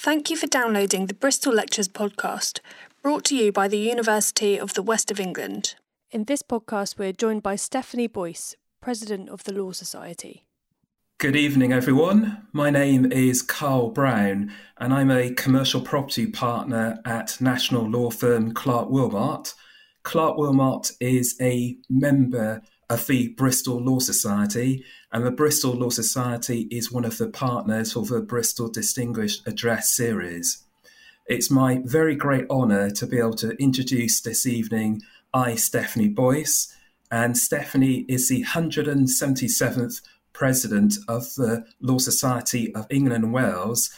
Thank you for downloading the Bristol Lectures podcast, brought to you by the University of the West of England. In this podcast, we're joined by Stephanie Boyce, President of the Law Society. Good evening, everyone. My name is Carl Brown, and I'm a commercial property partner at national law firm Clarke Willmott. Clarke Willmott is a member of the Bristol Law Society, and the Bristol Law Society is one of the partners for the Bristol Distinguished Address series. It's my very great honour to be able to introduce this evening I, Stephanie Boyce, and Stephanie is the 177th president of the Law Society of England and Wales,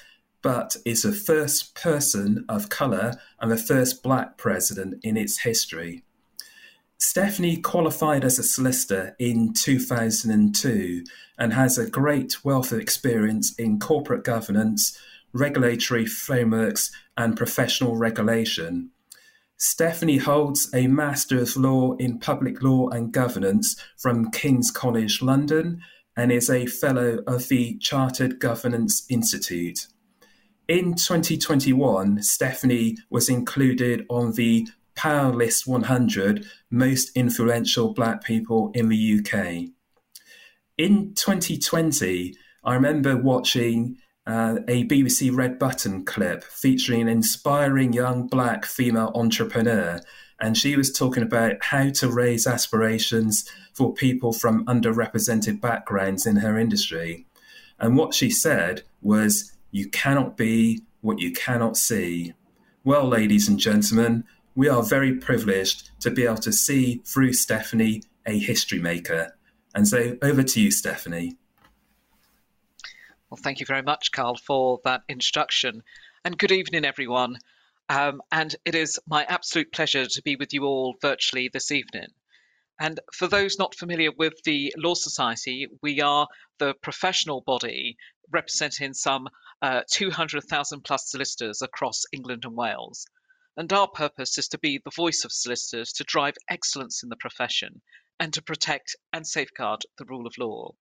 but is the first person of colour and the first black president in its history. Stephanie qualified as a solicitor in 2002 and has a great wealth of experience in corporate governance, regulatory frameworks, and professional regulation. Stephanie holds a Master of Law in Public Law and Governance from King's College London and is a Fellow of the Chartered Governance Institute. In 2021, Stephanie was included on the Power List 100 Most Influential Black People in the UK. In 2020, I remember watching uh, a BBC Red Button clip featuring an inspiring young black female entrepreneur. And she was talking about how to raise aspirations for people from underrepresented backgrounds in her industry. And what she said was, You cannot be what you cannot see. Well, ladies and gentlemen, we are very privileged to be able to see through Stephanie a history maker. And so over to you, Stephanie. Well, thank you very much, Carl, for that introduction. And good evening, everyone. Um, and it is my absolute pleasure to be with you all virtually this evening. And for those not familiar with the Law Society, we are the professional body representing some uh, 200,000 plus solicitors across England and Wales. And our purpose is to be the voice of solicitors to drive excellence in the profession and to protect and safeguard the rule of law.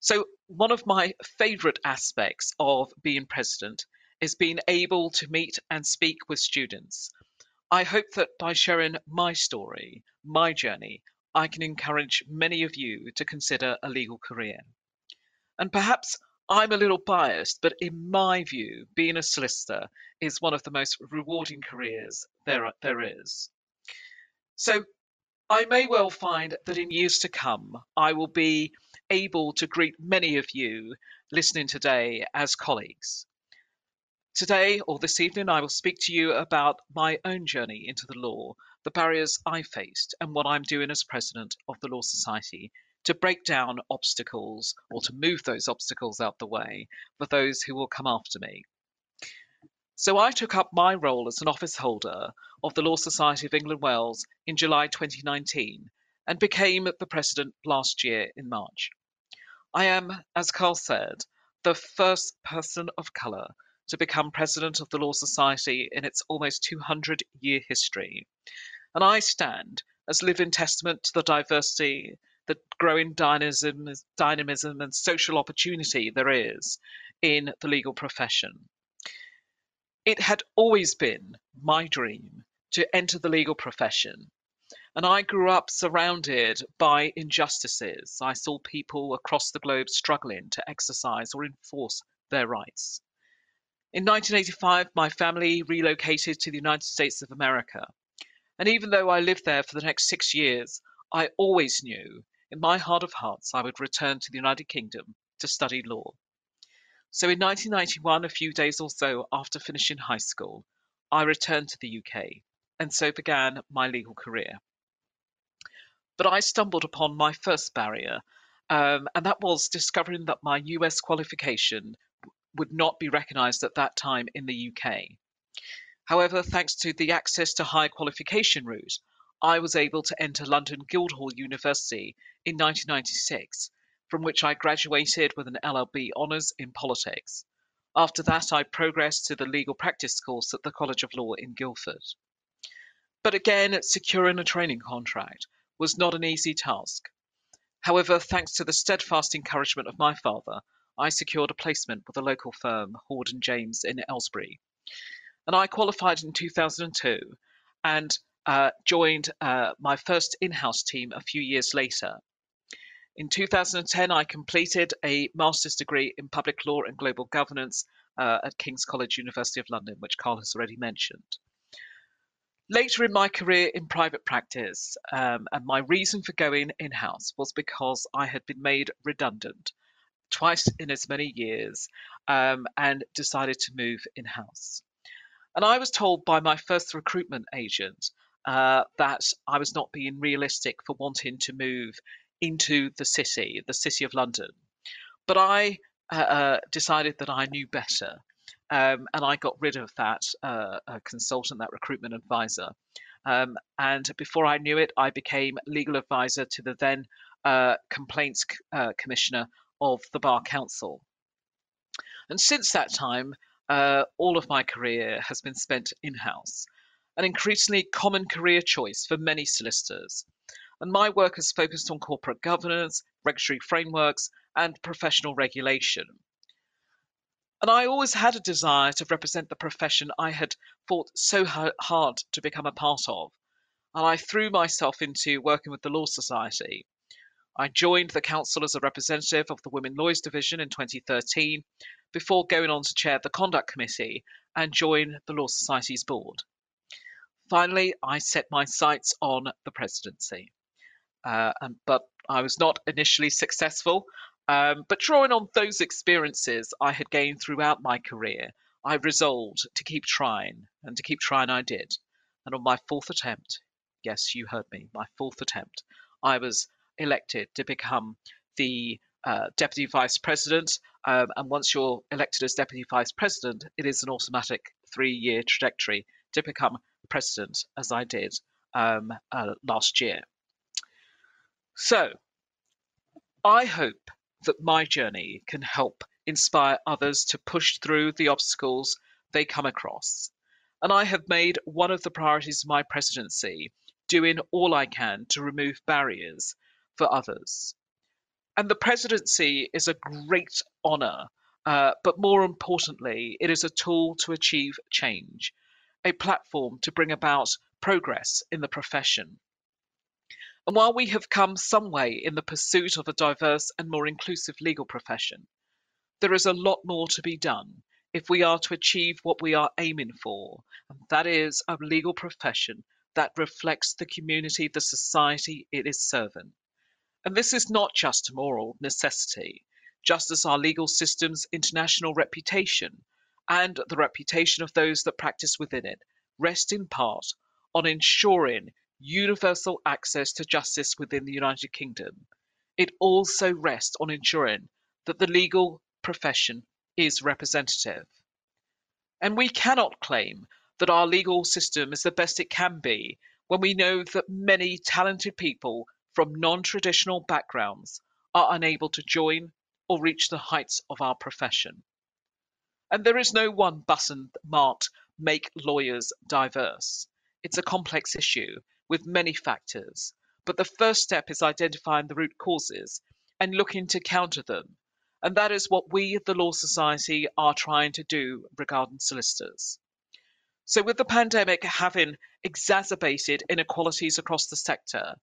So, one of my favorite aspects of being president is being able to meet and speak with students. I hope that by sharing my story, my journey, I can encourage many of you to consider a legal career. And perhaps I'm a little biased, but in my view, being a solicitor is one of the most rewarding careers there, there is. So I may well find that in years to come, I will be able to greet many of you listening today as colleagues. Today or this evening, I will speak to you about my own journey into the law, the barriers I faced, and what I'm doing as president of the Law Society to break down obstacles or to move those obstacles out the way for those who will come after me. So I took up my role as an office holder of the Law Society of England Wales in July 2019 and became the president last year in March. I am, as Carl said, the first person of colour to become president of the Law Society in its almost 200 year history. And I stand as living testament to the diversity, the growing dynamism, dynamism and social opportunity there is in the legal profession. It had always been my dream to enter the legal profession and I grew up surrounded by injustices. I saw people across the globe struggling to exercise or enforce their rights. In 1985, my family relocated to the United States of America. And even though I lived there for the next six years, I always knew, in my heart of hearts, I would return to the United Kingdom to study law. So in 1991, a few days or so after finishing high school, I returned to the UK, and so began my legal career. But I stumbled upon my first barrier, um, and that was discovering that my US qualification would not be recognised at that time in the UK. However, thanks to the access to high qualification route, I was able to enter London Guildhall University in 1996, from which I graduated with an LLB honours in politics. After that, I progressed to the legal practice course at the College of Law in Guildford. But again, securing a training contract was not an easy task. However, thanks to the steadfast encouragement of my father, I secured a placement with a local firm, Horwood and James, in Aylesbury. And I qualified in 2002 and uh, joined uh, my first in house team a few years later. In 2010, I completed a master's degree in public law and global governance uh, at King's College, University of London, which Carl has already mentioned. Later in my career in private practice, um, and my reason for going in house was because I had been made redundant twice in as many years um, and decided to move in house. And I was told by my first recruitment agent uh, that I was not being realistic for wanting to move into the city, the city of London. But I uh, uh decided that I knew better um, and I got rid of that uh, consultant, that recruitment advisor. Um, and before I knew it, I became legal advisor to the then uh, complaints uh, commissioner of the Bar Council. And since that time, uh, all of my career has been spent in house, an increasingly common career choice for many solicitors. And my work has focused on corporate governance, regulatory frameworks, and professional regulation. And I always had a desire to represent the profession I had fought so hard to become a part of. And I threw myself into working with the Law Society. I joined the council as a representative of the Women Lawyers Division in 2013 before going on to chair the Conduct Committee and join the Law Society's board. Finally, I set my sights on the presidency. Uh, and, but I was not initially successful. Um, but drawing on those experiences I had gained throughout my career, I resolved to keep trying, and to keep trying I did. And on my fourth attempt, yes, you heard me, my fourth attempt, I was elected to become the uh, deputy vice president. Um, and once you're elected as deputy vice president, it is an automatic three year trajectory to become president, as I did um, uh, last year. So I hope that my journey can help inspire others to push through the obstacles they come across. And I have made one of the priorities of my presidency doing all I can to remove barriers for others. And the presidency is a great honour, uh, but more importantly, it is a tool to achieve change, a platform to bring about progress in the profession. And while we have come some way in the pursuit of a diverse and more inclusive legal profession, there is a lot more to be done if we are to achieve what we are aiming for, and that is a legal profession that reflects the community, the society it is serving. And this is not just a moral necessity, just as our legal system's international reputation and the reputation of those that practice within it rest in part on ensuring universal access to justice within the United Kingdom, it also rests on ensuring that the legal profession is representative. And we cannot claim that our legal system is the best it can be when we know that many talented people from non traditional backgrounds are unable to join or reach the heights of our profession. And there is no one button marked make lawyers diverse. It's a complex issue with many factors, but the first step is identifying the root causes and looking to counter them. And that is what we, the Law Society, are trying to do regarding solicitors. So, with the pandemic having exacerbated inequalities across the sector,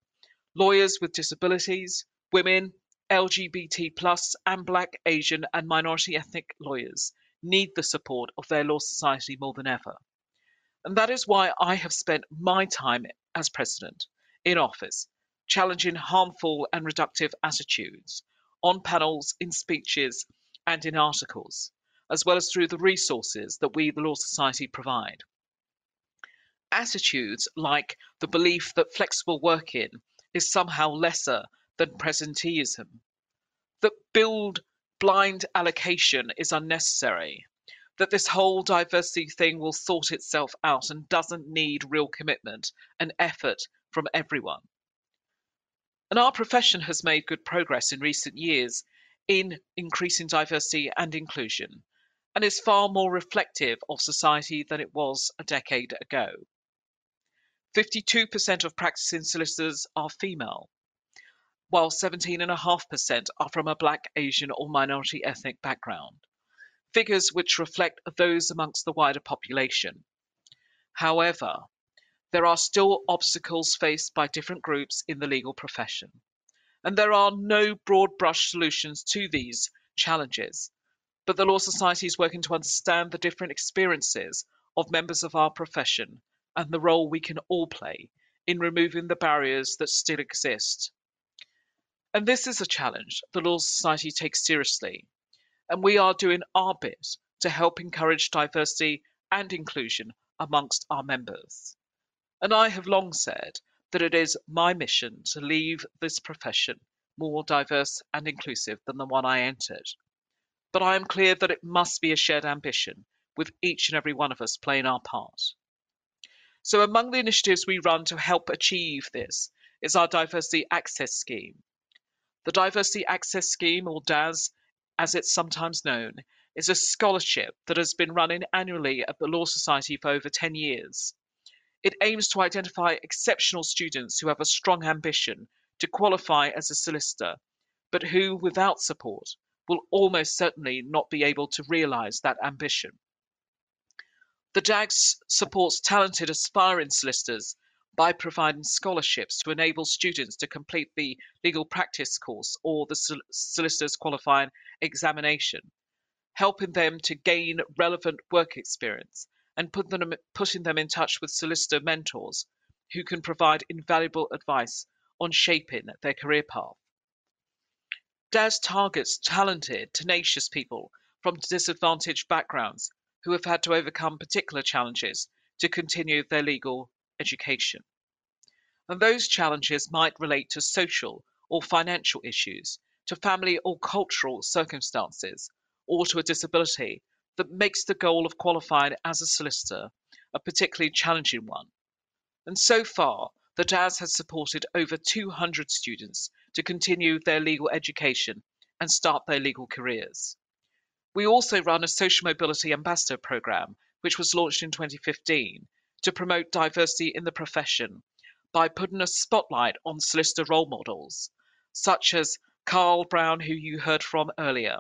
lawyers with disabilities, women, LGBT, and Black, Asian, and minority ethnic lawyers need the support of their Law Society more than ever. And that is why I have spent my time as president in office, challenging harmful and reductive attitudes on panels, in speeches, and in articles, as well as through the resources that we, the Law Society, provide. Attitudes like the belief that flexible working is somehow lesser than presenteeism, that build blind allocation is unnecessary, that this whole diversity thing will sort itself out and doesn't need real commitment and effort from everyone. And our profession has made good progress in recent years in increasing diversity and inclusion and is far more reflective of society than it was a decade ago. 52% of practicing solicitors are female, while 17.5% are from a black, Asian, or minority ethnic background, figures which reflect those amongst the wider population. However, there are still obstacles faced by different groups in the legal profession, and there are no broad brush solutions to these challenges. But the Law Society is working to understand the different experiences of members of our profession and the role we can all play in removing the barriers that still exist. And this is a challenge the Law Society takes seriously, and we are doing our bit to help encourage diversity and inclusion amongst our members. And I have long said that it is my mission to leave this profession more diverse and inclusive than the one I entered. But I am clear that it must be a shared ambition, with each and every one of us playing our part. So, among the initiatives we run to help achieve this is our Diversity Access Scheme. The Diversity Access Scheme, or DAS as it's sometimes known, is a scholarship that has been running annually at the Law Society for over 10 years. It aims to identify exceptional students who have a strong ambition to qualify as a solicitor, but who, without support, will almost certainly not be able to realise that ambition. The DAS supports talented aspiring solicitors by providing scholarships to enable students to complete the legal practice course or the solicitor's qualifying examination, helping them to gain relevant work experience and put them, putting them in touch with solicitor mentors who can provide invaluable advice on shaping their career path. DAS targets talented, tenacious people from disadvantaged backgrounds who have had to overcome particular challenges to continue their legal education. And those challenges might relate to social or financial issues, to family or cultural circumstances, or to a disability that makes the goal of qualifying as a solicitor a particularly challenging one. And so far, the DAS has supported over 200 students to continue their legal education and start their legal careers. We also run a social mobility ambassador program, which was launched in 2015 to promote diversity in the profession by putting a spotlight on solicitor role models, such as Carl Brown, who you heard from earlier,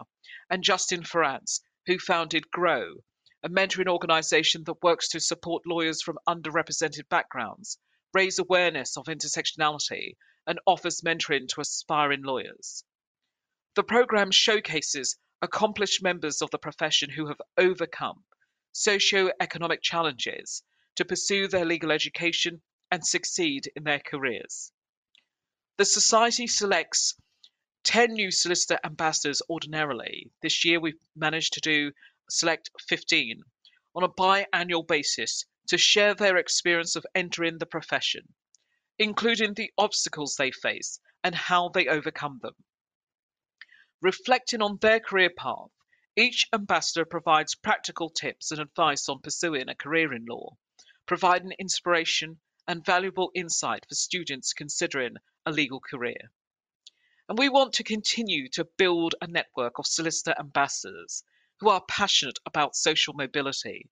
and Justin Ferrance, who founded GROW, a mentoring organization that works to support lawyers from underrepresented backgrounds, raise awareness of intersectionality, and offers mentoring to aspiring lawyers. The program showcases accomplished members of the profession who have overcome socio-economic challenges to pursue their legal education and succeed in their careers. The Society selects 10 new solicitor ambassadors ordinarily. This year we've managed to do select 15 on a biannual basis to share their experience of entering the profession, including the obstacles they face and how they overcome them. Reflecting on their career path, each ambassador provides practical tips and advice on pursuing a career in law, providing inspiration and valuable insight for students considering a legal career. And we want to continue to build a network of solicitor ambassadors who are passionate about social mobility.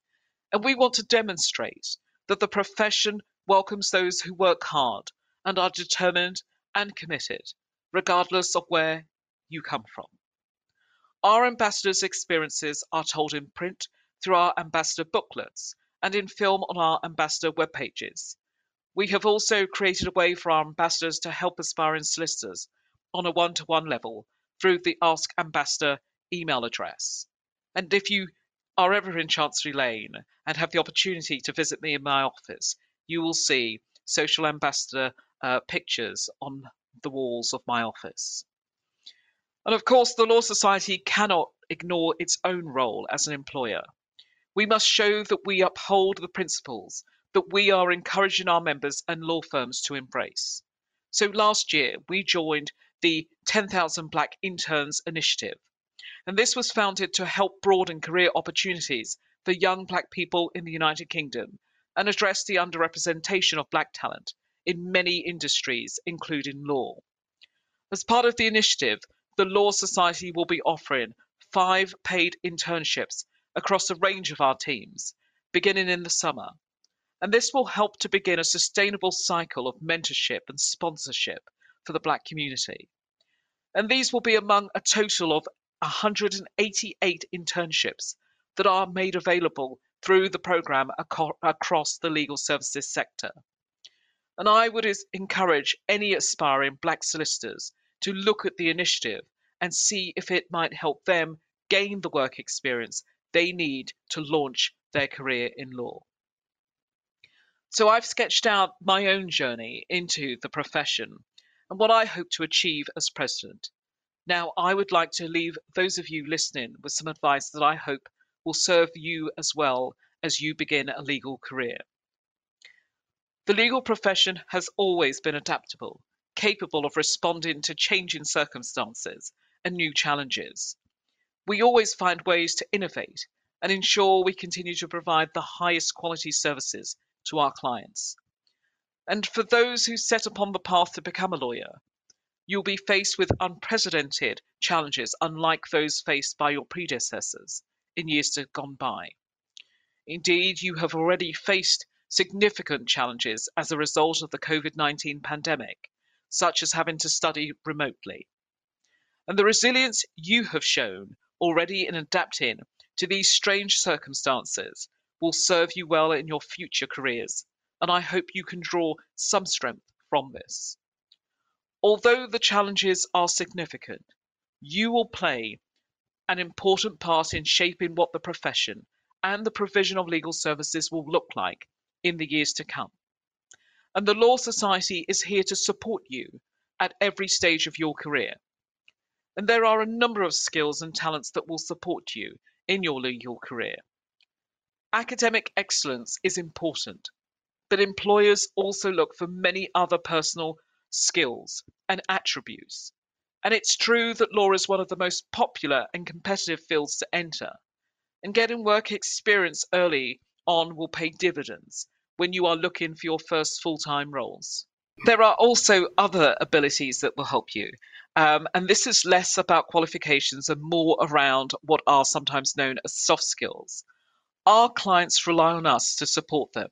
And we want to demonstrate that the profession welcomes those who work hard and are determined and committed, regardless of where you come from. Our ambassadors' experiences are told in print through our ambassador booklets and in film on our ambassador web pages. We have also created a way for our ambassadors to help aspiring solicitors on a one to one level through the Ask Ambassador email address. And if you are ever in Chancery Lane and have the opportunity to visit me in my office, you will see social ambassador uh, pictures on the walls of my office. And of course, the Law Society cannot ignore its own role as an employer. We must show that we uphold the principles that we are encouraging our members and law firms to embrace. So last year, we joined the 10,000 Black Interns Initiative. And this was founded to help broaden career opportunities for young Black people in the United Kingdom and address the underrepresentation of Black talent in many industries, including law. As part of the initiative, the Law Society will be offering five paid internships across a range of our teams, beginning in the summer. And this will help to begin a sustainable cycle of mentorship and sponsorship for the Black community. And these will be among a total of 188 internships that are made available through the programme across the legal services sector. And I would encourage any aspiring black solicitors to look at the initiative and see if it might help them gain the work experience they need to launch their career in law. So I've sketched out my own journey into the profession and what I hope to achieve as president. Now, I would like to leave those of you listening with some advice that I hope will serve you as well as you begin a legal career. The legal profession has always been adaptable, capable of responding to changing circumstances and new challenges. We always find ways to innovate and ensure we continue to provide the highest quality services to our clients. And for those who set upon the path to become a lawyer, you'll be faced with unprecedented challenges unlike those faced by your predecessors in years to gone by. Indeed, you have already faced significant challenges as a result of the COVID 19 pandemic, such as having to study remotely. And the resilience you have shown already in adapting to these strange circumstances will serve you well in your future careers, and I hope you can draw some strength from this. Although the challenges are significant, you will play an important part in shaping what the profession and the provision of legal services will look like in the years to come. And the Law Society is here to support you at every stage of your career. And there are a number of skills and talents that will support you in your legal career. Academic excellence is important, but employers also look for many other personal skills and attributes. And it's true that law is one of the most popular and competitive fields to enter. And getting work experience early on will pay dividends when you are looking for your first full time roles. There are also other abilities that will help you. Um, and this is less about qualifications and more around what are sometimes known as soft skills. Our clients rely on us to support them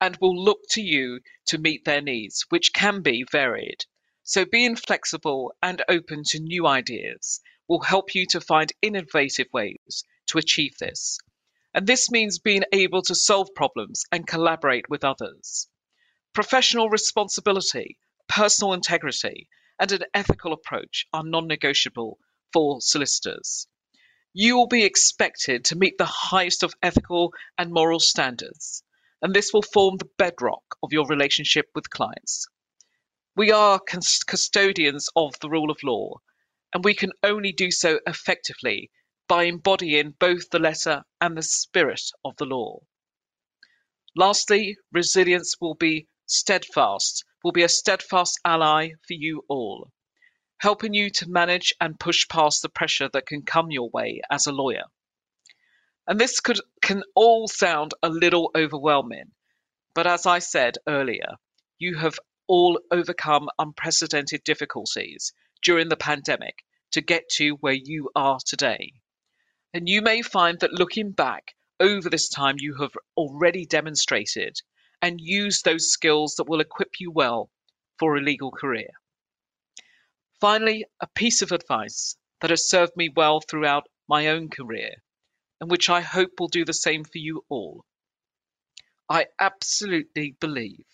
and will look to you to meet their needs, which can be varied. So, being flexible and open to new ideas will help you to find innovative ways to achieve this. And this means being able to solve problems and collaborate with others. Professional responsibility, personal integrity, and an ethical approach are non negotiable for solicitors. You will be expected to meet the highest of ethical and moral standards, and this will form the bedrock of your relationship with clients. We are custodians of the rule of law, and we can only do so effectively by embodying both the letter and the spirit of the law. Lastly, resilience will be steadfast, will be a steadfast ally for you all, helping you to manage and push past the pressure that can come your way as a lawyer. And this could can all sound a little overwhelming, but as I said earlier, you have all overcome unprecedented difficulties during the pandemic to get to where you are today. And you may find that looking back over this time, you have already demonstrated and use those skills that will equip you well for a legal career. Finally, a piece of advice that has served me well throughout my own career and which I hope will do the same for you all. I absolutely believe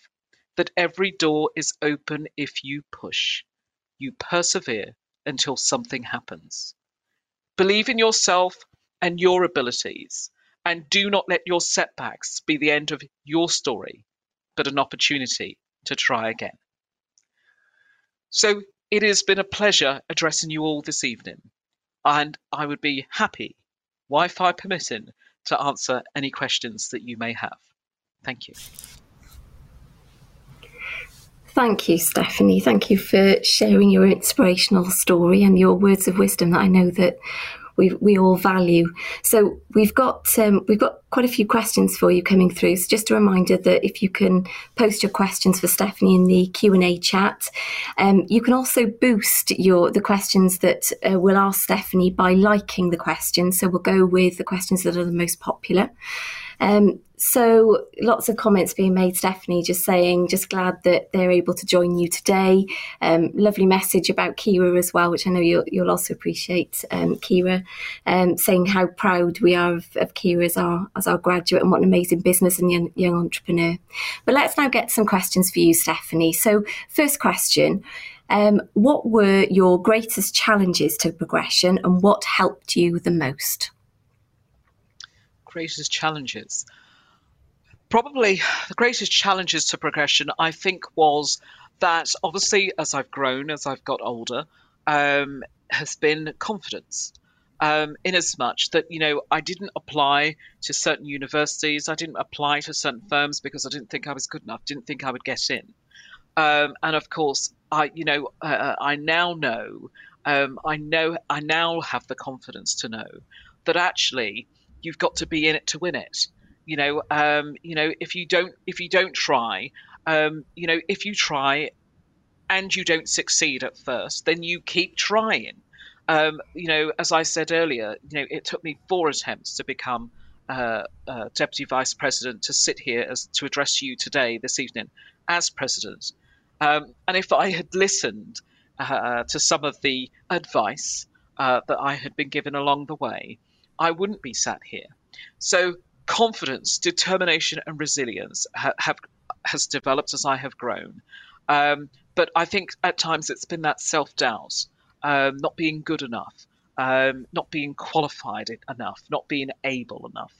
that every door is open if you push. You persevere until something happens. Believe in yourself and your abilities, and do not let your setbacks be the end of your story, but an opportunity to try again. So, it has been a pleasure addressing you all this evening, and I would be happy, Wi Fi permitting, to answer any questions that you may have. Thank you. Thank you, Stephanie. Thank you for sharing your inspirational story and your words of wisdom that I know that we we all value. So we've got um, we've got quite a few questions for you coming through. So just a reminder that if you can post your questions for Stephanie in the Q and A chat, um, you can also boost your the questions that uh, we'll ask Stephanie by liking the questions. So we'll go with the questions that are the most popular. Um, so lots of comments being made, Stephanie, just saying, just glad that they're able to join you today. Um, lovely message about Kira as well, which I know you'll, you'll also appreciate, um, Kira, um, saying how proud we are of, of, Kira as our, as our graduate and what an amazing business and young, young entrepreneur. But let's now get some questions for you, Stephanie. So first question, um, what were your greatest challenges to progression and what helped you the most? Greatest challenges probably the greatest challenges to progression, I think, was that obviously as I've grown, as I've got older, um, has been confidence. Um, in as much that you know I didn't apply to certain universities, I didn't apply to certain firms because I didn't think I was good enough, didn't think I would get in. Um, and of course, I you know uh, I now know um, I know I now have the confidence to know that actually you've got to be in it to win it. You know um, you know if you don't if you don't try um, you know if you try and you don't succeed at first then you keep trying um, you know as i said earlier you know it took me four attempts to become uh, uh, deputy vice president to sit here as to address you today this evening as president. Um, and if i had listened uh, to some of the advice uh, that i had been given along the way i wouldn't be sat here. So confidence, determination, and resilience ha- have has developed as I have grown. Um, but I think at times it's been that self doubt, um, not being good enough, um, not being qualified enough, not being able enough.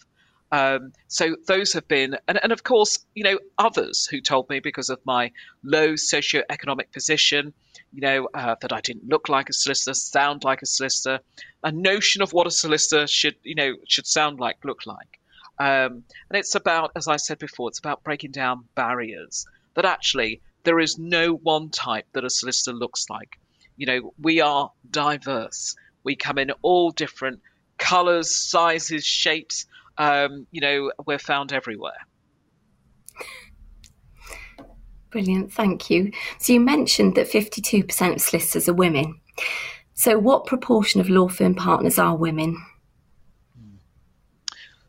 Um, so those have been, and, and of course, you know, others who told me because of my low socio-economic position, you know, uh, that I didn't look like a solicitor, sound like a solicitor, a notion of what a solicitor should, you know, should sound like, look like. Um, and it's about, as I said before, it's about breaking down barriers. That actually there is no one type that a solicitor looks like. You know, we are diverse. We come in all different colors, sizes, shapes. Um, you know, we're found everywhere. Brilliant, thank you. So you mentioned that 52% of solicitors are women. So, what proportion of law firm partners are women?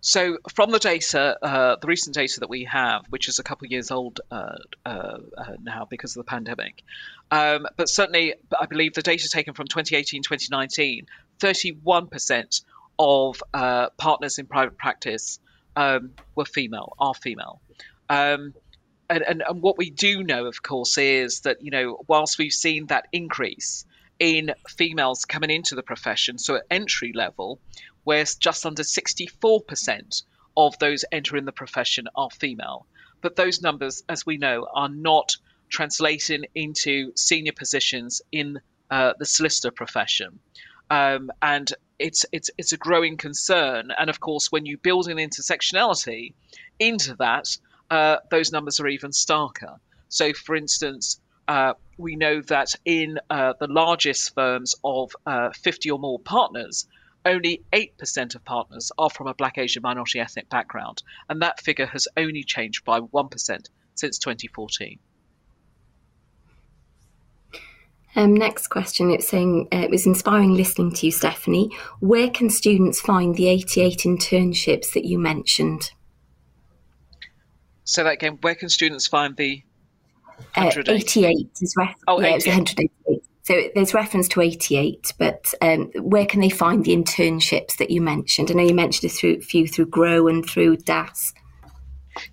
So from the data, uh, the recent data that we have, which is a couple of years old uh, uh, uh, now because of the pandemic, um, but certainly I believe the data taken from 2018, 2019, 31% of uh, partners in private practice um, were female, are female. Um, and, and, and what we do know, of course, is that, you know, whilst we've seen that increase in females coming into the profession, so at entry level, where just under 64% of those entering the profession are female. But those numbers, as we know, are not translating into senior positions in uh, the solicitor profession. Um, and it's it's it's a growing concern. And of course, when you build an intersectionality into that, uh, those numbers are even starker. So, for instance, uh, we know that in uh, the largest firms of uh, 50 or more partners, only 8% of partners are from a black Asian minority ethnic background, and that figure has only changed by 1% since 2014. Um, next question. It's saying uh, it was inspiring listening to you, Stephanie. Where can students find the 88 internships that you mentioned? So that again, where can students find the 188? Uh, 88 is ref- oh, yeah, 88. 188. So there's reference to 88, but um, where can they find the internships that you mentioned? I know you mentioned a through, few through Grow and through DAS.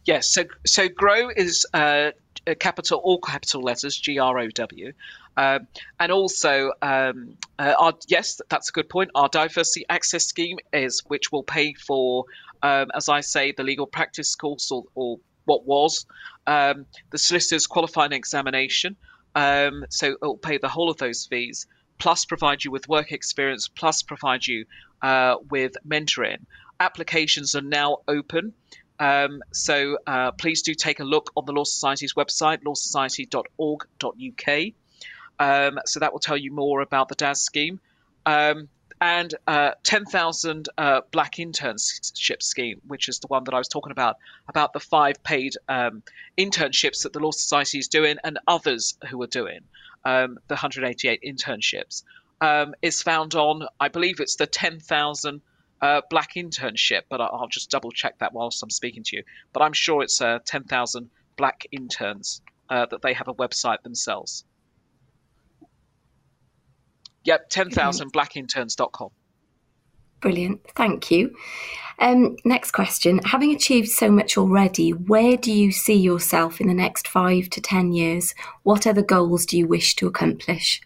Yes, so so Grow is uh, capital all capital letters G R O W, um, and also um, uh, our yes, that's a good point. Our diversity access scheme is which will pay for, um, as I say, the legal practice course or, or what was um, the solicitor's qualifying examination. Um, so it will pay the whole of those fees, plus provide you with work experience, plus provide you uh, with mentoring. Applications are now open. Um, so uh, please do take a look on the Law Society's website, lawsociety.org.uk. Um, so that will tell you more about the DAS scheme. Um, and uh, 10,000 uh, black internship scheme, which is the one that I was talking about, about the five paid um, internships that the Law Society is doing and others who are doing, um, the 188 internships, um, is found on, I believe it's the 10,000 uh, black internship, but I'll just double check that whilst I'm speaking to you. But I'm sure it's uh, 10,000 black interns uh, that they have a website themselves. Yep, 10,000blackinterns.com. Brilliant. Thank you. Um, next question. Having achieved so much already, where do you see yourself in the next five to 10 years? What other goals do you wish to accomplish?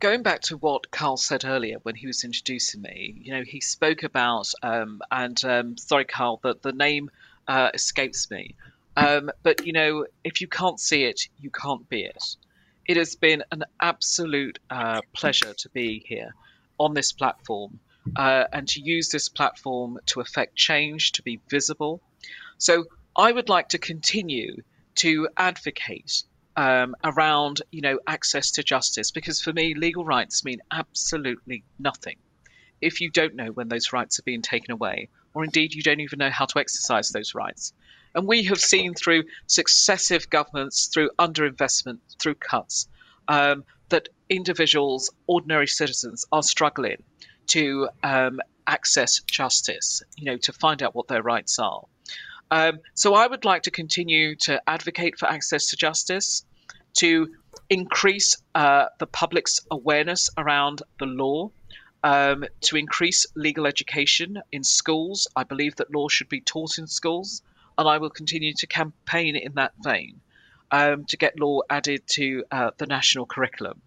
Going back to what Carl said earlier when he was introducing me, you know, he spoke about, um, and um, sorry, Carl, that the name uh, escapes me. Um, but, you know, if you can't see it, you can't be it. It has been an absolute uh, pleasure to be here on this platform uh, and to use this platform to affect change, to be visible. So I would like to continue to advocate um, around, you know, access to justice because for me, legal rights mean absolutely nothing if you don't know when those rights are being taken away, or indeed you don't even know how to exercise those rights. And we have seen through successive governments, through underinvestment, through cuts, um, that individuals, ordinary citizens, are struggling to um, access justice, you know, to find out what their rights are. Um, so I would like to continue to advocate for access to justice, to increase uh, the public's awareness around the law, um, to increase legal education in schools. I believe that law should be taught in schools and I will continue to campaign in that vein um, to get law added to uh, the national curriculum.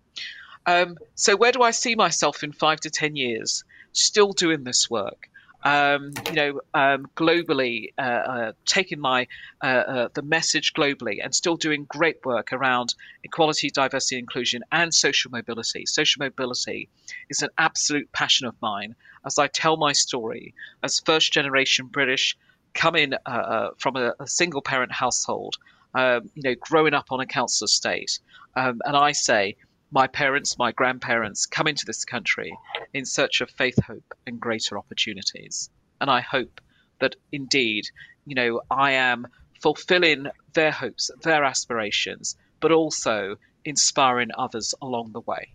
Um, so, where do I see myself in five to ten years? Still doing this work. Um, you know, um, globally, uh, uh, taking my uh, uh, the message globally, and still doing great work around equality, diversity, inclusion, and social mobility. Social mobility is an absolute passion of mine. As I tell my story as first generation British, coming uh, uh, from a, a, single parent household, um, you know, growing up on a council estate. Um, and I say, my parents, my grandparents come into this country in search of faith, hope, and greater opportunities. And I hope that indeed, you know, I am fulfilling their hopes, their aspirations, but also inspiring others along the way.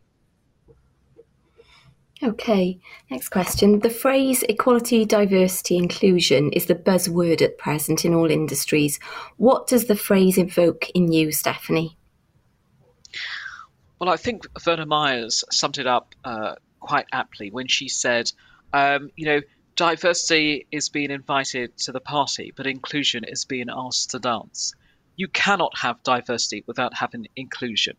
Okay, next question. The phrase equality, diversity, inclusion is the buzzword at present in all industries. What does the phrase evoke in you, Stephanie? Well, I think Verna Myers summed it up uh, quite aptly when she said, um, you know, diversity is being invited to the party, but inclusion is being asked to dance. You cannot have diversity without having inclusion.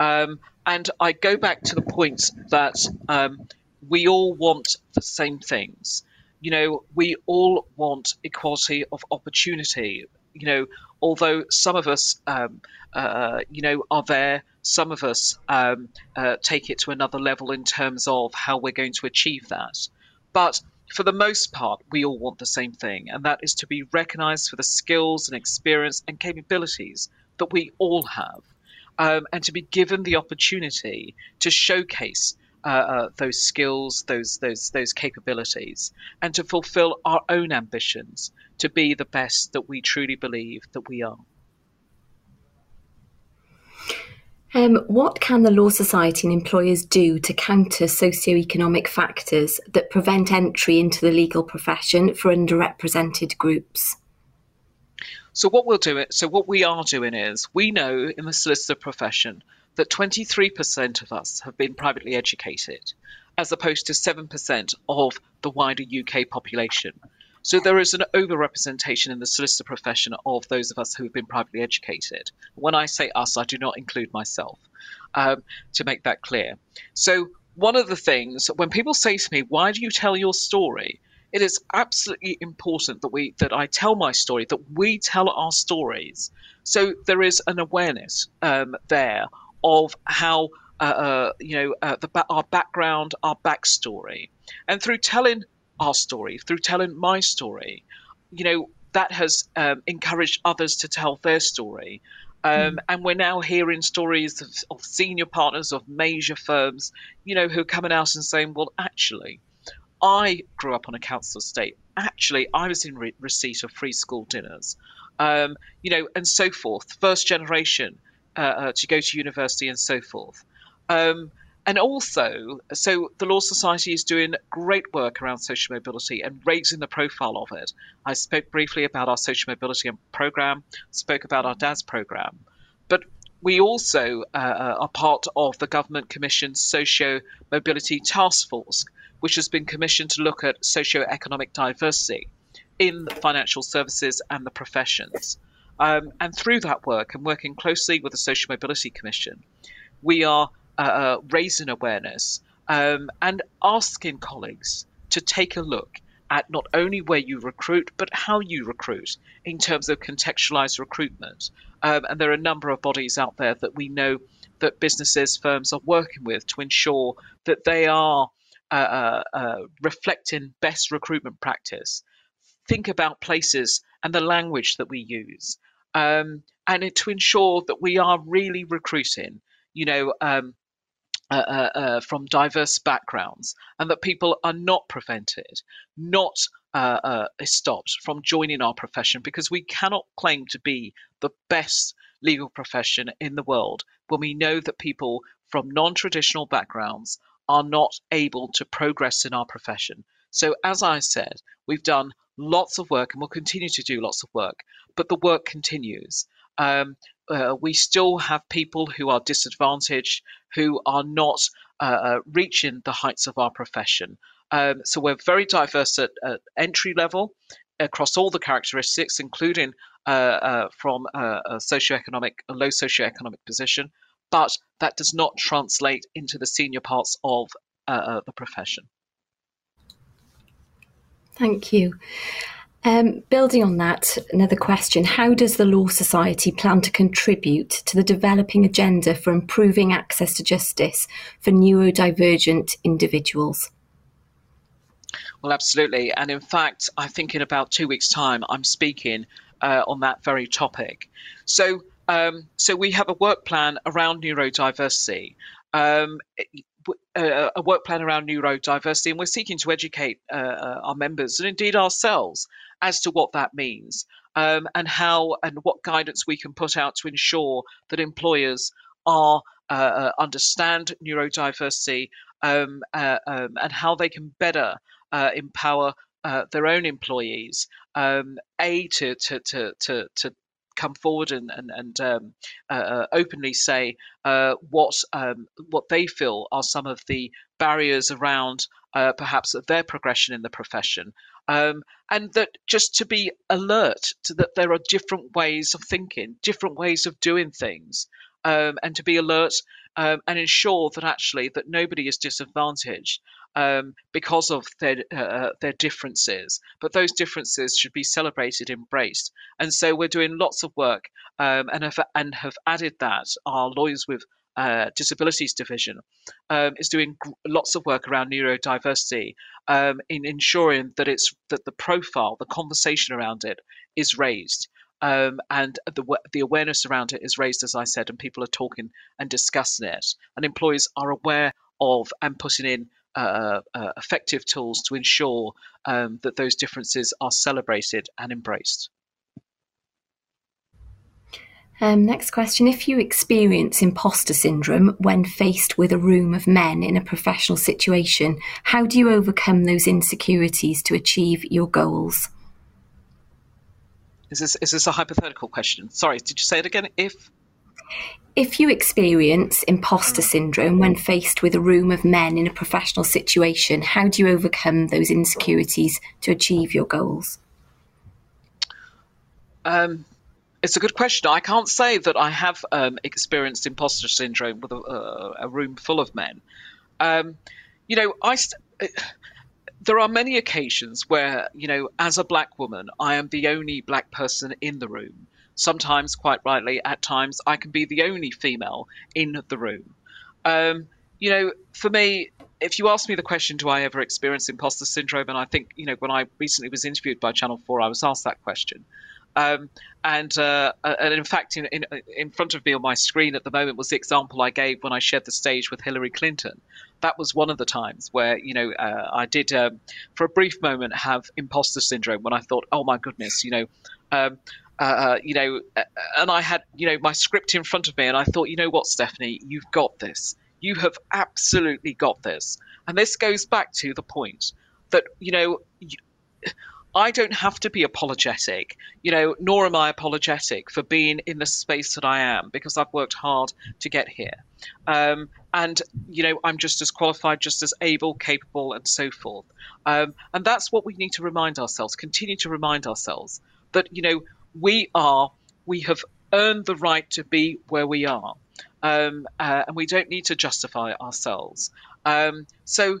Um, and I go back to the point that um, we all want the same things. You know, we all want equality of opportunity. You know, although some of us, um, uh, you know, are there, some of us um, uh, take it to another level in terms of how we're going to achieve that. But for the most part, we all want the same thing, and that is to be recognized for the skills and experience and capabilities that we all have um, and to be given the opportunity to showcase uh, uh, those skills, those those those capabilities, and to fulfill our own ambitions to be the best that we truly believe that we are. Um, what can the Law Society and employers do to counter socio-economic factors that prevent entry into the legal profession for underrepresented groups? So what we'll do it. So what we are doing is we know in the solicitor profession that 23% of us have been privately educated, as opposed to 7% of the wider UK population. So there is an overrepresentation in the solicitor profession of those of us who have been privately educated. When I say us, I do not include myself, um, to make that clear. So one of the things when people say to me, "Why do you tell your story?" It is absolutely important that we that I tell my story, that we tell our stories. So there is an awareness um, there of how uh, uh, you know uh, the our background, our backstory, and through telling our story, through telling my story, you know that has um, encouraged others to tell their story. Um, mm. And we're now hearing stories of, of, senior partners of major firms, you know, who are coming out and saying, well, actually, I grew up on a council estate. Actually, I was in re- receipt of free school dinners, um, you know, and so forth. First generation uh, uh, to go to university and so forth. Um, and also, so the Law Society is doing great work around social mobility and raising the profile of it. I spoke briefly about our social mobility program, spoke about our DAS program, but we also uh, uh, are part of the Government Commission's Socio Mobility Task Force, which has been commissioned to look at socio-economic diversity in financial services and the professions. Um, and through that work and working closely with the Social Mobility Commission, we are uh, uh, raising awareness um, and asking colleagues to take a look at not only where you recruit, but how you recruit in terms of contextualized recruitment. Um, and there are a number of bodies out there that we know that businesses, firms are working with to ensure that they are uh, uh, uh, reflecting best recruitment practice. Think about places and the language that we use, um, and to ensure that we are really recruiting, you know, um, uh, uh, uh, from diverse backgrounds, and that people are not prevented, not stopped from joining our profession because we cannot claim to be the best legal profession in the world when we know that people from non traditional backgrounds are not able to progress in our profession. So, as I said, we've done lots of work and we'll continue to do lots of work, but the work continues. Um, uh, we still have people who are disadvantaged, who are not uh, uh, reaching the heights of our profession. Um, so we're very diverse at, at, entry level across all the characteristics, including uh, uh, from a, a socioeconomic, a low socioeconomic position, but that does not translate into the senior parts of uh, the profession. Thank you. Um, building on that, another question How does the Law Society plan to contribute to the developing agenda for improving access to justice for neurodivergent individuals? Well, absolutely. And in fact, I think in about two weeks' time, I'm speaking uh, on that very topic. So, um, so we have a work plan around neurodiversity. Um, uh, a work plan around neurodiversity, and we're seeking to educate uh, uh, our members and indeed ourselves as to what that means um, and how and what guidance we can put out to ensure that employers are uh, uh understand neurodiversity um, uh, um, and how they can better empower their own employees. Um, a to to to to to come forward and and, and um, uh, uh, openly say uh, what um, what they feel are some of the barriers around uh, perhaps their progression in the profession, um, and that just to be alert to that there are different ways of thinking, different ways of doing things, um, and to be alert um, and ensure that actually that nobody is disadvantaged um, because of their uh, uh, their differences. But those differences should be celebrated, embraced. And so we're doing lots of work um, and have and have added that our lawyers with uh, disabilities division um, is doing lots of work around neurodiversity um, in ensuring that it's that the profile, the conversation around it, is raised. Um, and the the awareness around it is raised, as I said, and people are talking and discussing it, and employees are aware of and putting in uh, uh, effective tools to ensure um, that those differences are celebrated and embraced. Um, next question. If you experience imposter syndrome when faced with a room of men in a professional situation, how do you overcome those insecurities to achieve your goals? Is this is this a hypothetical question? Sorry, did you say it again? If if you experience imposter syndrome when faced with a room of men in a professional situation, how do you overcome those insecurities to achieve your goals? Um, it's a good question. I can't say that I have um, experienced imposter syndrome with a, uh, a room full of men. Um, you know, I. St- there are many occasions where, you know, as a black woman, I am the only black person in the room. Sometimes, quite rightly, at times, I can be the only female in the room. Um, you know, for me, if you ask me the question, do I ever experience imposter syndrome? And I think, you know, when I recently was interviewed by Channel 4, I was asked that question. Um, and uh, and in fact, in, in, in front of me on my screen at the moment was the example I gave when I shared the stage with Hillary Clinton. That was one of the times where you know uh, I did um, for a brief moment have imposter syndrome when I thought, oh my goodness, you know. Um, uh, uh you know, uh, and I had, you know, my script in front of me, and I thought, you know what, Stephanie, you've got this. You have absolutely got this. And this goes back to the point that, you know, I don't have to be apologetic, you know, nor am I apologetic for being in the space that I am because I've worked hard to get here. Um, and, you know, I'm just as qualified, just as able, capable, and so forth. Um, and that's what we need to remind ourselves, continue to remind ourselves that, you know, we are, we have earned the right to be where we are. Um, uh, and we don't need to justify ourselves. Um, so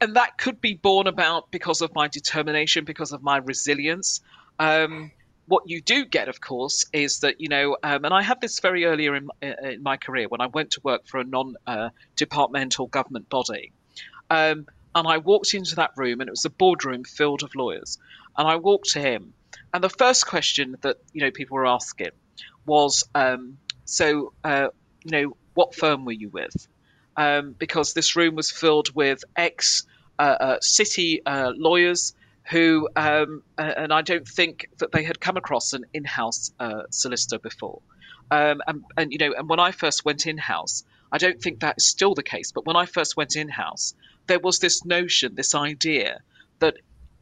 and that could be born about because of my determination, because of my resilience. Um, what you do get, of course, is that you know, um, and I had this very earlier in, in, my career when I went to work for a non-departmental uh, government body, um, and I walked into that room, and it was a boardroom filled of lawyers, and I walked to him, and the first question that you know people were asking was, um, so uh, you know, what firm were you with? Um, because this room was filled with ex uh, uh, city uh, lawyers who, um, and I don't think that they had come across an in-house solicitor before. Um, and, and you know, and when I first went in-house, I don't think that is still the case. But when I first went in-house, there was this notion, this idea that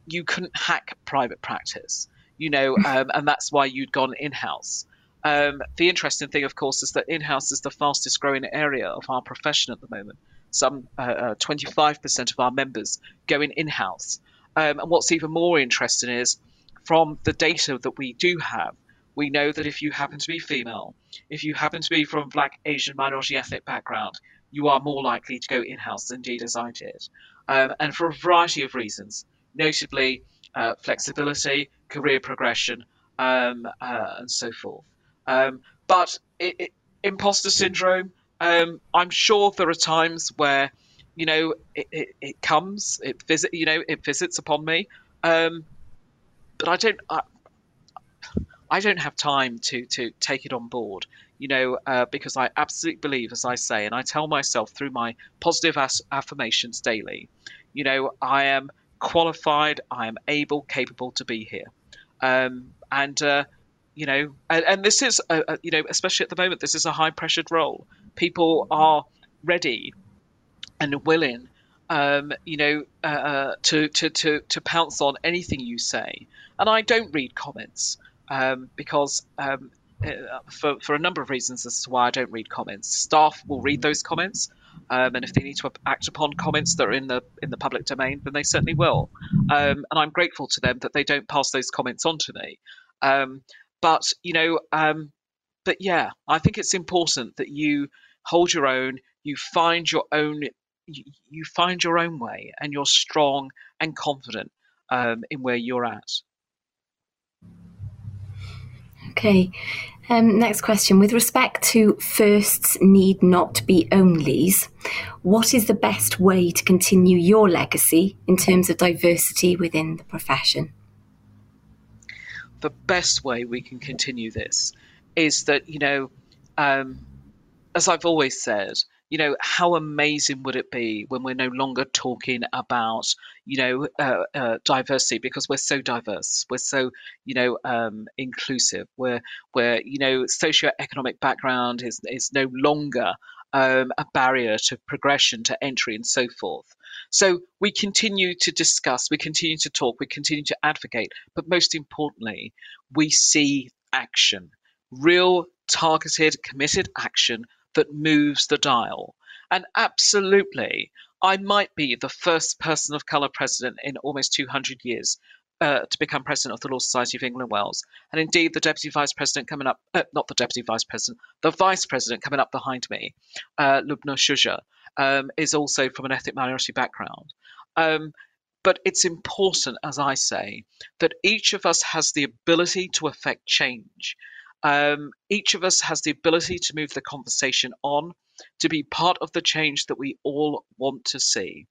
you couldn't hack private practice, you know, um, and that's why you'd gone in-house. Um, the interesting thing, of course, is that in-house is the fastest growing area of our profession at the moment some uh, 25% uh, of our members going in house. Um, and what's even more interesting is from the data that we do have, we know that if you happen to be female, if you happen to be from black, Asian, minority ethnic background, you are more likely to go in house, indeed, as I did. Um, and for a variety of reasons, notably uh, flexibility, career progression, um, uh, and so forth. Um, but it, it, imposter syndrome, um, I'm sure there are times where, you know, it, it, comes, it visit, you know, it visits upon me, um, but I don't, I, I, don't have time to to take it on board, you know, uh, because I absolutely believe, as I say, and I tell myself through my positive as- affirmations daily, you know, I am qualified, I am able, capable to be here, um, and. Uh, you know, and, and this is, a, a, you know, especially at the moment, this is a high pressured role people are ready and willing, um, you know, uh, uh, to, to, to, to pounce on anything you say. And I don't read comments um, because um, uh, for, for a number of reasons, this is why I don't read comments. Staff will read those comments. Um, and if they need to act upon comments that are in the in the public domain, then they certainly will. Um, and I'm grateful to them that they don't pass those comments on to me. Um, but you know, um, but yeah, I think it's important that you hold your own, you find your own you, find your own way and you're strong and confident um, in where you're at. Okay. Um, next question. With respect to firsts need not be onlys, what is the best way to continue your legacy in terms of diversity within the profession? The best way we can continue this is that, you know, um, as I've always said, you know, how amazing would it be when we're no longer talking about, you know, uh, uh, diversity because we're so diverse, we're so, you know, um, inclusive, we're you know, socioeconomic background is is no longer um, a barrier to progression, to entry, and so forth. So we continue to discuss, we continue to talk, we continue to advocate, but most importantly, we see action, real targeted, committed action that moves the dial. And absolutely, I might be the first person of colour president in almost 200 years uh, to become president of the Law Society of England and Wales. And indeed, the deputy vice president coming up, uh, not the deputy vice president, the vice president coming up behind me, uh, Lubna Shuja, um, is also from an ethnic minority background. Um, but it's important, as I say, that each of us has the ability to affect change. Um, each of us has the ability to move the conversation on, to be part of the change that we all want to see.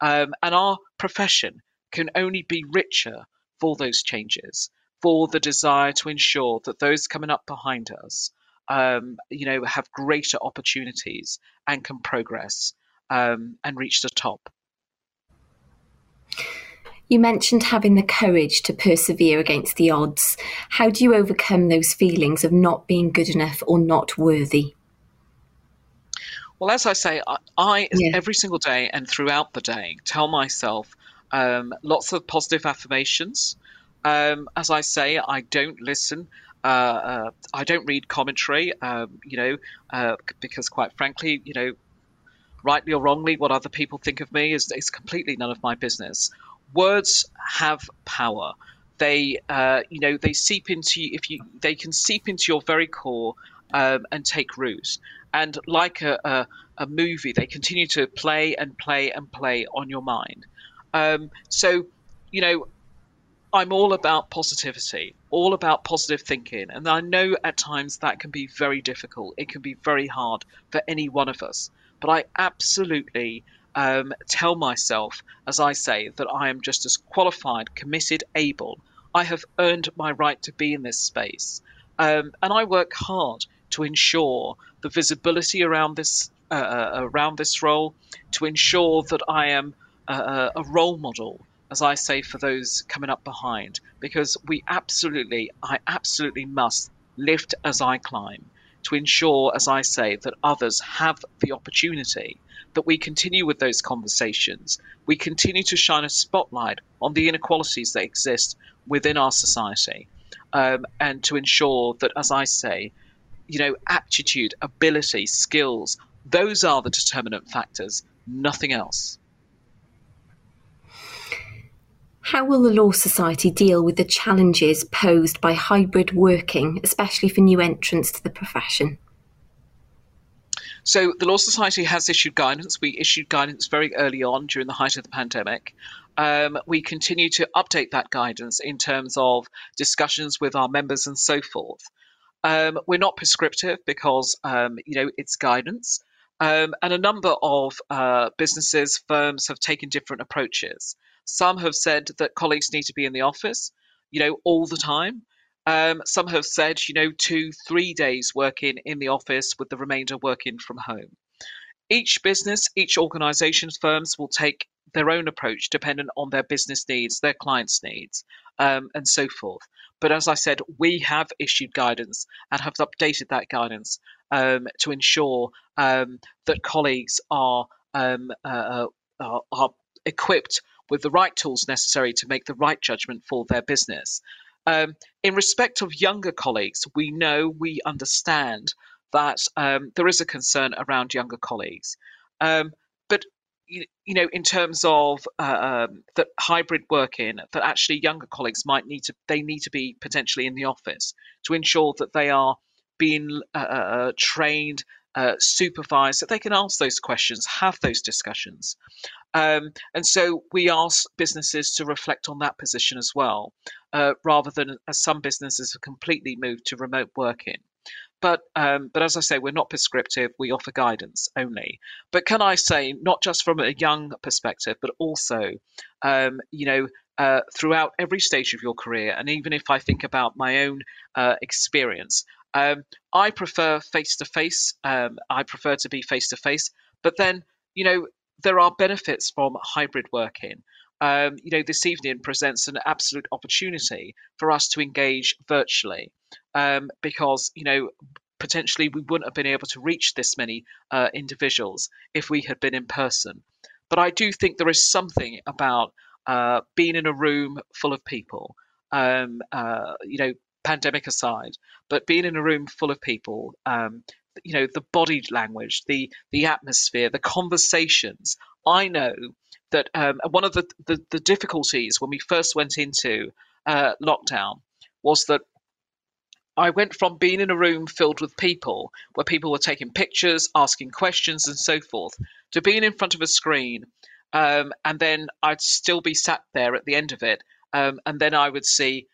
Um, and our profession can only be richer for those changes, for the desire to ensure that those coming up behind us, um, you know, have greater opportunities and can progress um, and reach the top. You mentioned having the courage to persevere against the odds. How do you overcome those feelings of not being good enough or not worthy? Well, as I say, I, I yeah. every single day and throughout the day tell myself um, lots of positive affirmations. Um, as I say, I don't listen. Uh, uh, I don't read commentary, um, you know, uh, because quite frankly, you know, rightly or wrongly, what other people think of me is, is completely none of my business. Words have power. They, uh, you know, they seep into if you, they can seep into your very core um, and take root. And like a, a, a, movie, they continue to play and play and play on your mind. Um, so, you know, I'm all about positivity, all about positive thinking. And I know at times that can be very difficult. It can be very hard for any one of us. But I absolutely um, tell myself, as I say, that I am just as qualified, committed, able. I have earned my right to be in this space. Um, and I work hard to ensure the visibility around this uh, uh around this role, to ensure that I am a, a role model as I say, for those coming up behind, because we absolutely, I absolutely must lift as I climb to ensure, as I say, that others have the opportunity, that we continue with those conversations, we continue to shine a spotlight on the inequalities that exist within our society, um, and to ensure that, as I say, you know, aptitude, ability, skills, those are the determinant factors, nothing else. How will the Law Society deal with the challenges posed by hybrid working, especially for new entrants to the profession? So, the Law Society has issued guidance. We issued guidance very early on during the height of the pandemic. Um, we continue to update that guidance in terms of discussions with our members and so forth. Um, we're not prescriptive because, um, you know, it's guidance. Um, and a number of uh, businesses, firms have taken different approaches. Some have said that colleagues need to be in the office, you know, all the time. Um, some have said, you know, two, three days working in the office with the remainder working from home. Each business, each organization, firms will take their own approach dependent on their business needs, their clients' needs, um, and so forth. But as I said, we have issued guidance and have updated that guidance um, to ensure um, that colleagues are, um, uh, uh, are equipped with the right tools necessary to make the right judgment for their business. Um, in respect of younger colleagues, we know, we understand that um, there is a concern around younger colleagues. Um, but you, you, know, in terms of uh, um, that hybrid working, that actually younger colleagues might need to they need to be potentially in the office to ensure that they are being uh, uh, uh trained, uh, supervised, that they can ask those questions, have those discussions. Um, and so we ask businesses to reflect on that position as well, uh, rather than as some businesses have completely moved to remote working. But um, but as I say, we're not prescriptive. We offer guidance only. But can I say, not just from a young perspective, but also, um, you know, uh, throughout every stage of your career, and even if I think about my own uh, experience, um, I prefer face to face. I prefer to be face to face. But then, you know, there are benefits from hybrid working. Um, you know, this evening presents an absolute opportunity for us to engage virtually um, because, you know, potentially we wouldn't have been able to reach this many uh, individuals if we had been in person. But I do think there is something about uh, being in a room full of people, um, uh, you know, pandemic aside, but being in a room full of people, um, you know the body language the the atmosphere the conversations i know that um, one of the, the, the difficulties when we first went into uh, lockdown was that I went from being in a room filled with people where people were taking pictures, asking questions, and so forth, to being in front of a screen. Um, and then I'd still be sat there at the end of it. Um, and then I would see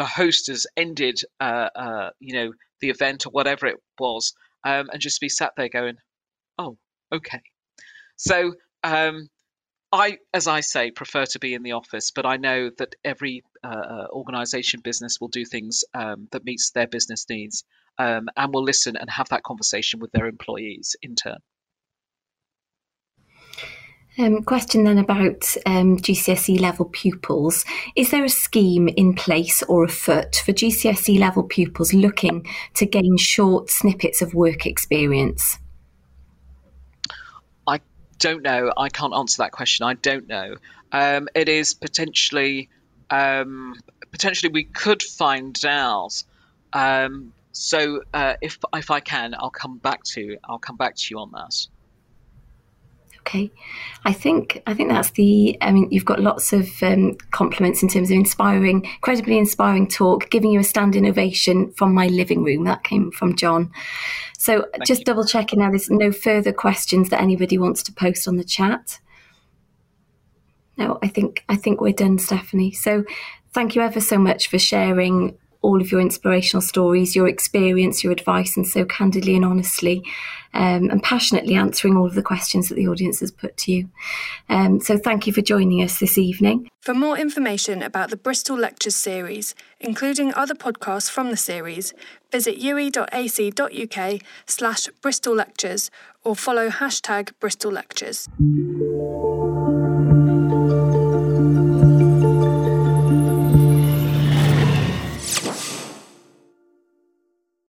the host has ended, uh, uh, you know, the event or whatever it was um, and just be sat there going, oh, okay. So, um, I, as I say, prefer to be in the office, but I know that every uh, uh organisation, business will do things um, that meets their business needs, um, and will listen and have that conversation with their employees in turn. Um, question then about um, GCSE level pupils. Is there a scheme in place or afoot for GCSE level pupils looking to gain short snippets of work experience? I don't know. I can't answer that question. I don't know. Um, it is potentially um, potentially we could find out. Um, so uh, if if I can, I'll come back to I'll come back to you on that. Okay, I think I think that's the. I mean, you've got lots of um, compliments in terms of inspiring, incredibly inspiring talk, giving you a standing ovation from my living room. That came from John. So Thank just you. double checking now. There's no further questions that anybody wants to post on the chat. No, I think I think we're done, Stephanie. So thank you ever so much for sharing all of your inspirational stories, your experience, your advice, and so candidly and honestly um, and passionately answering all of the questions that the audience has put to you. Um, so thank you for joining us this evening. For more information about the Bristol Lectures series, including other podcasts from the series, visit ue.ac.uk slash Bristol Lectures or follow hashtag Bristol Lectures.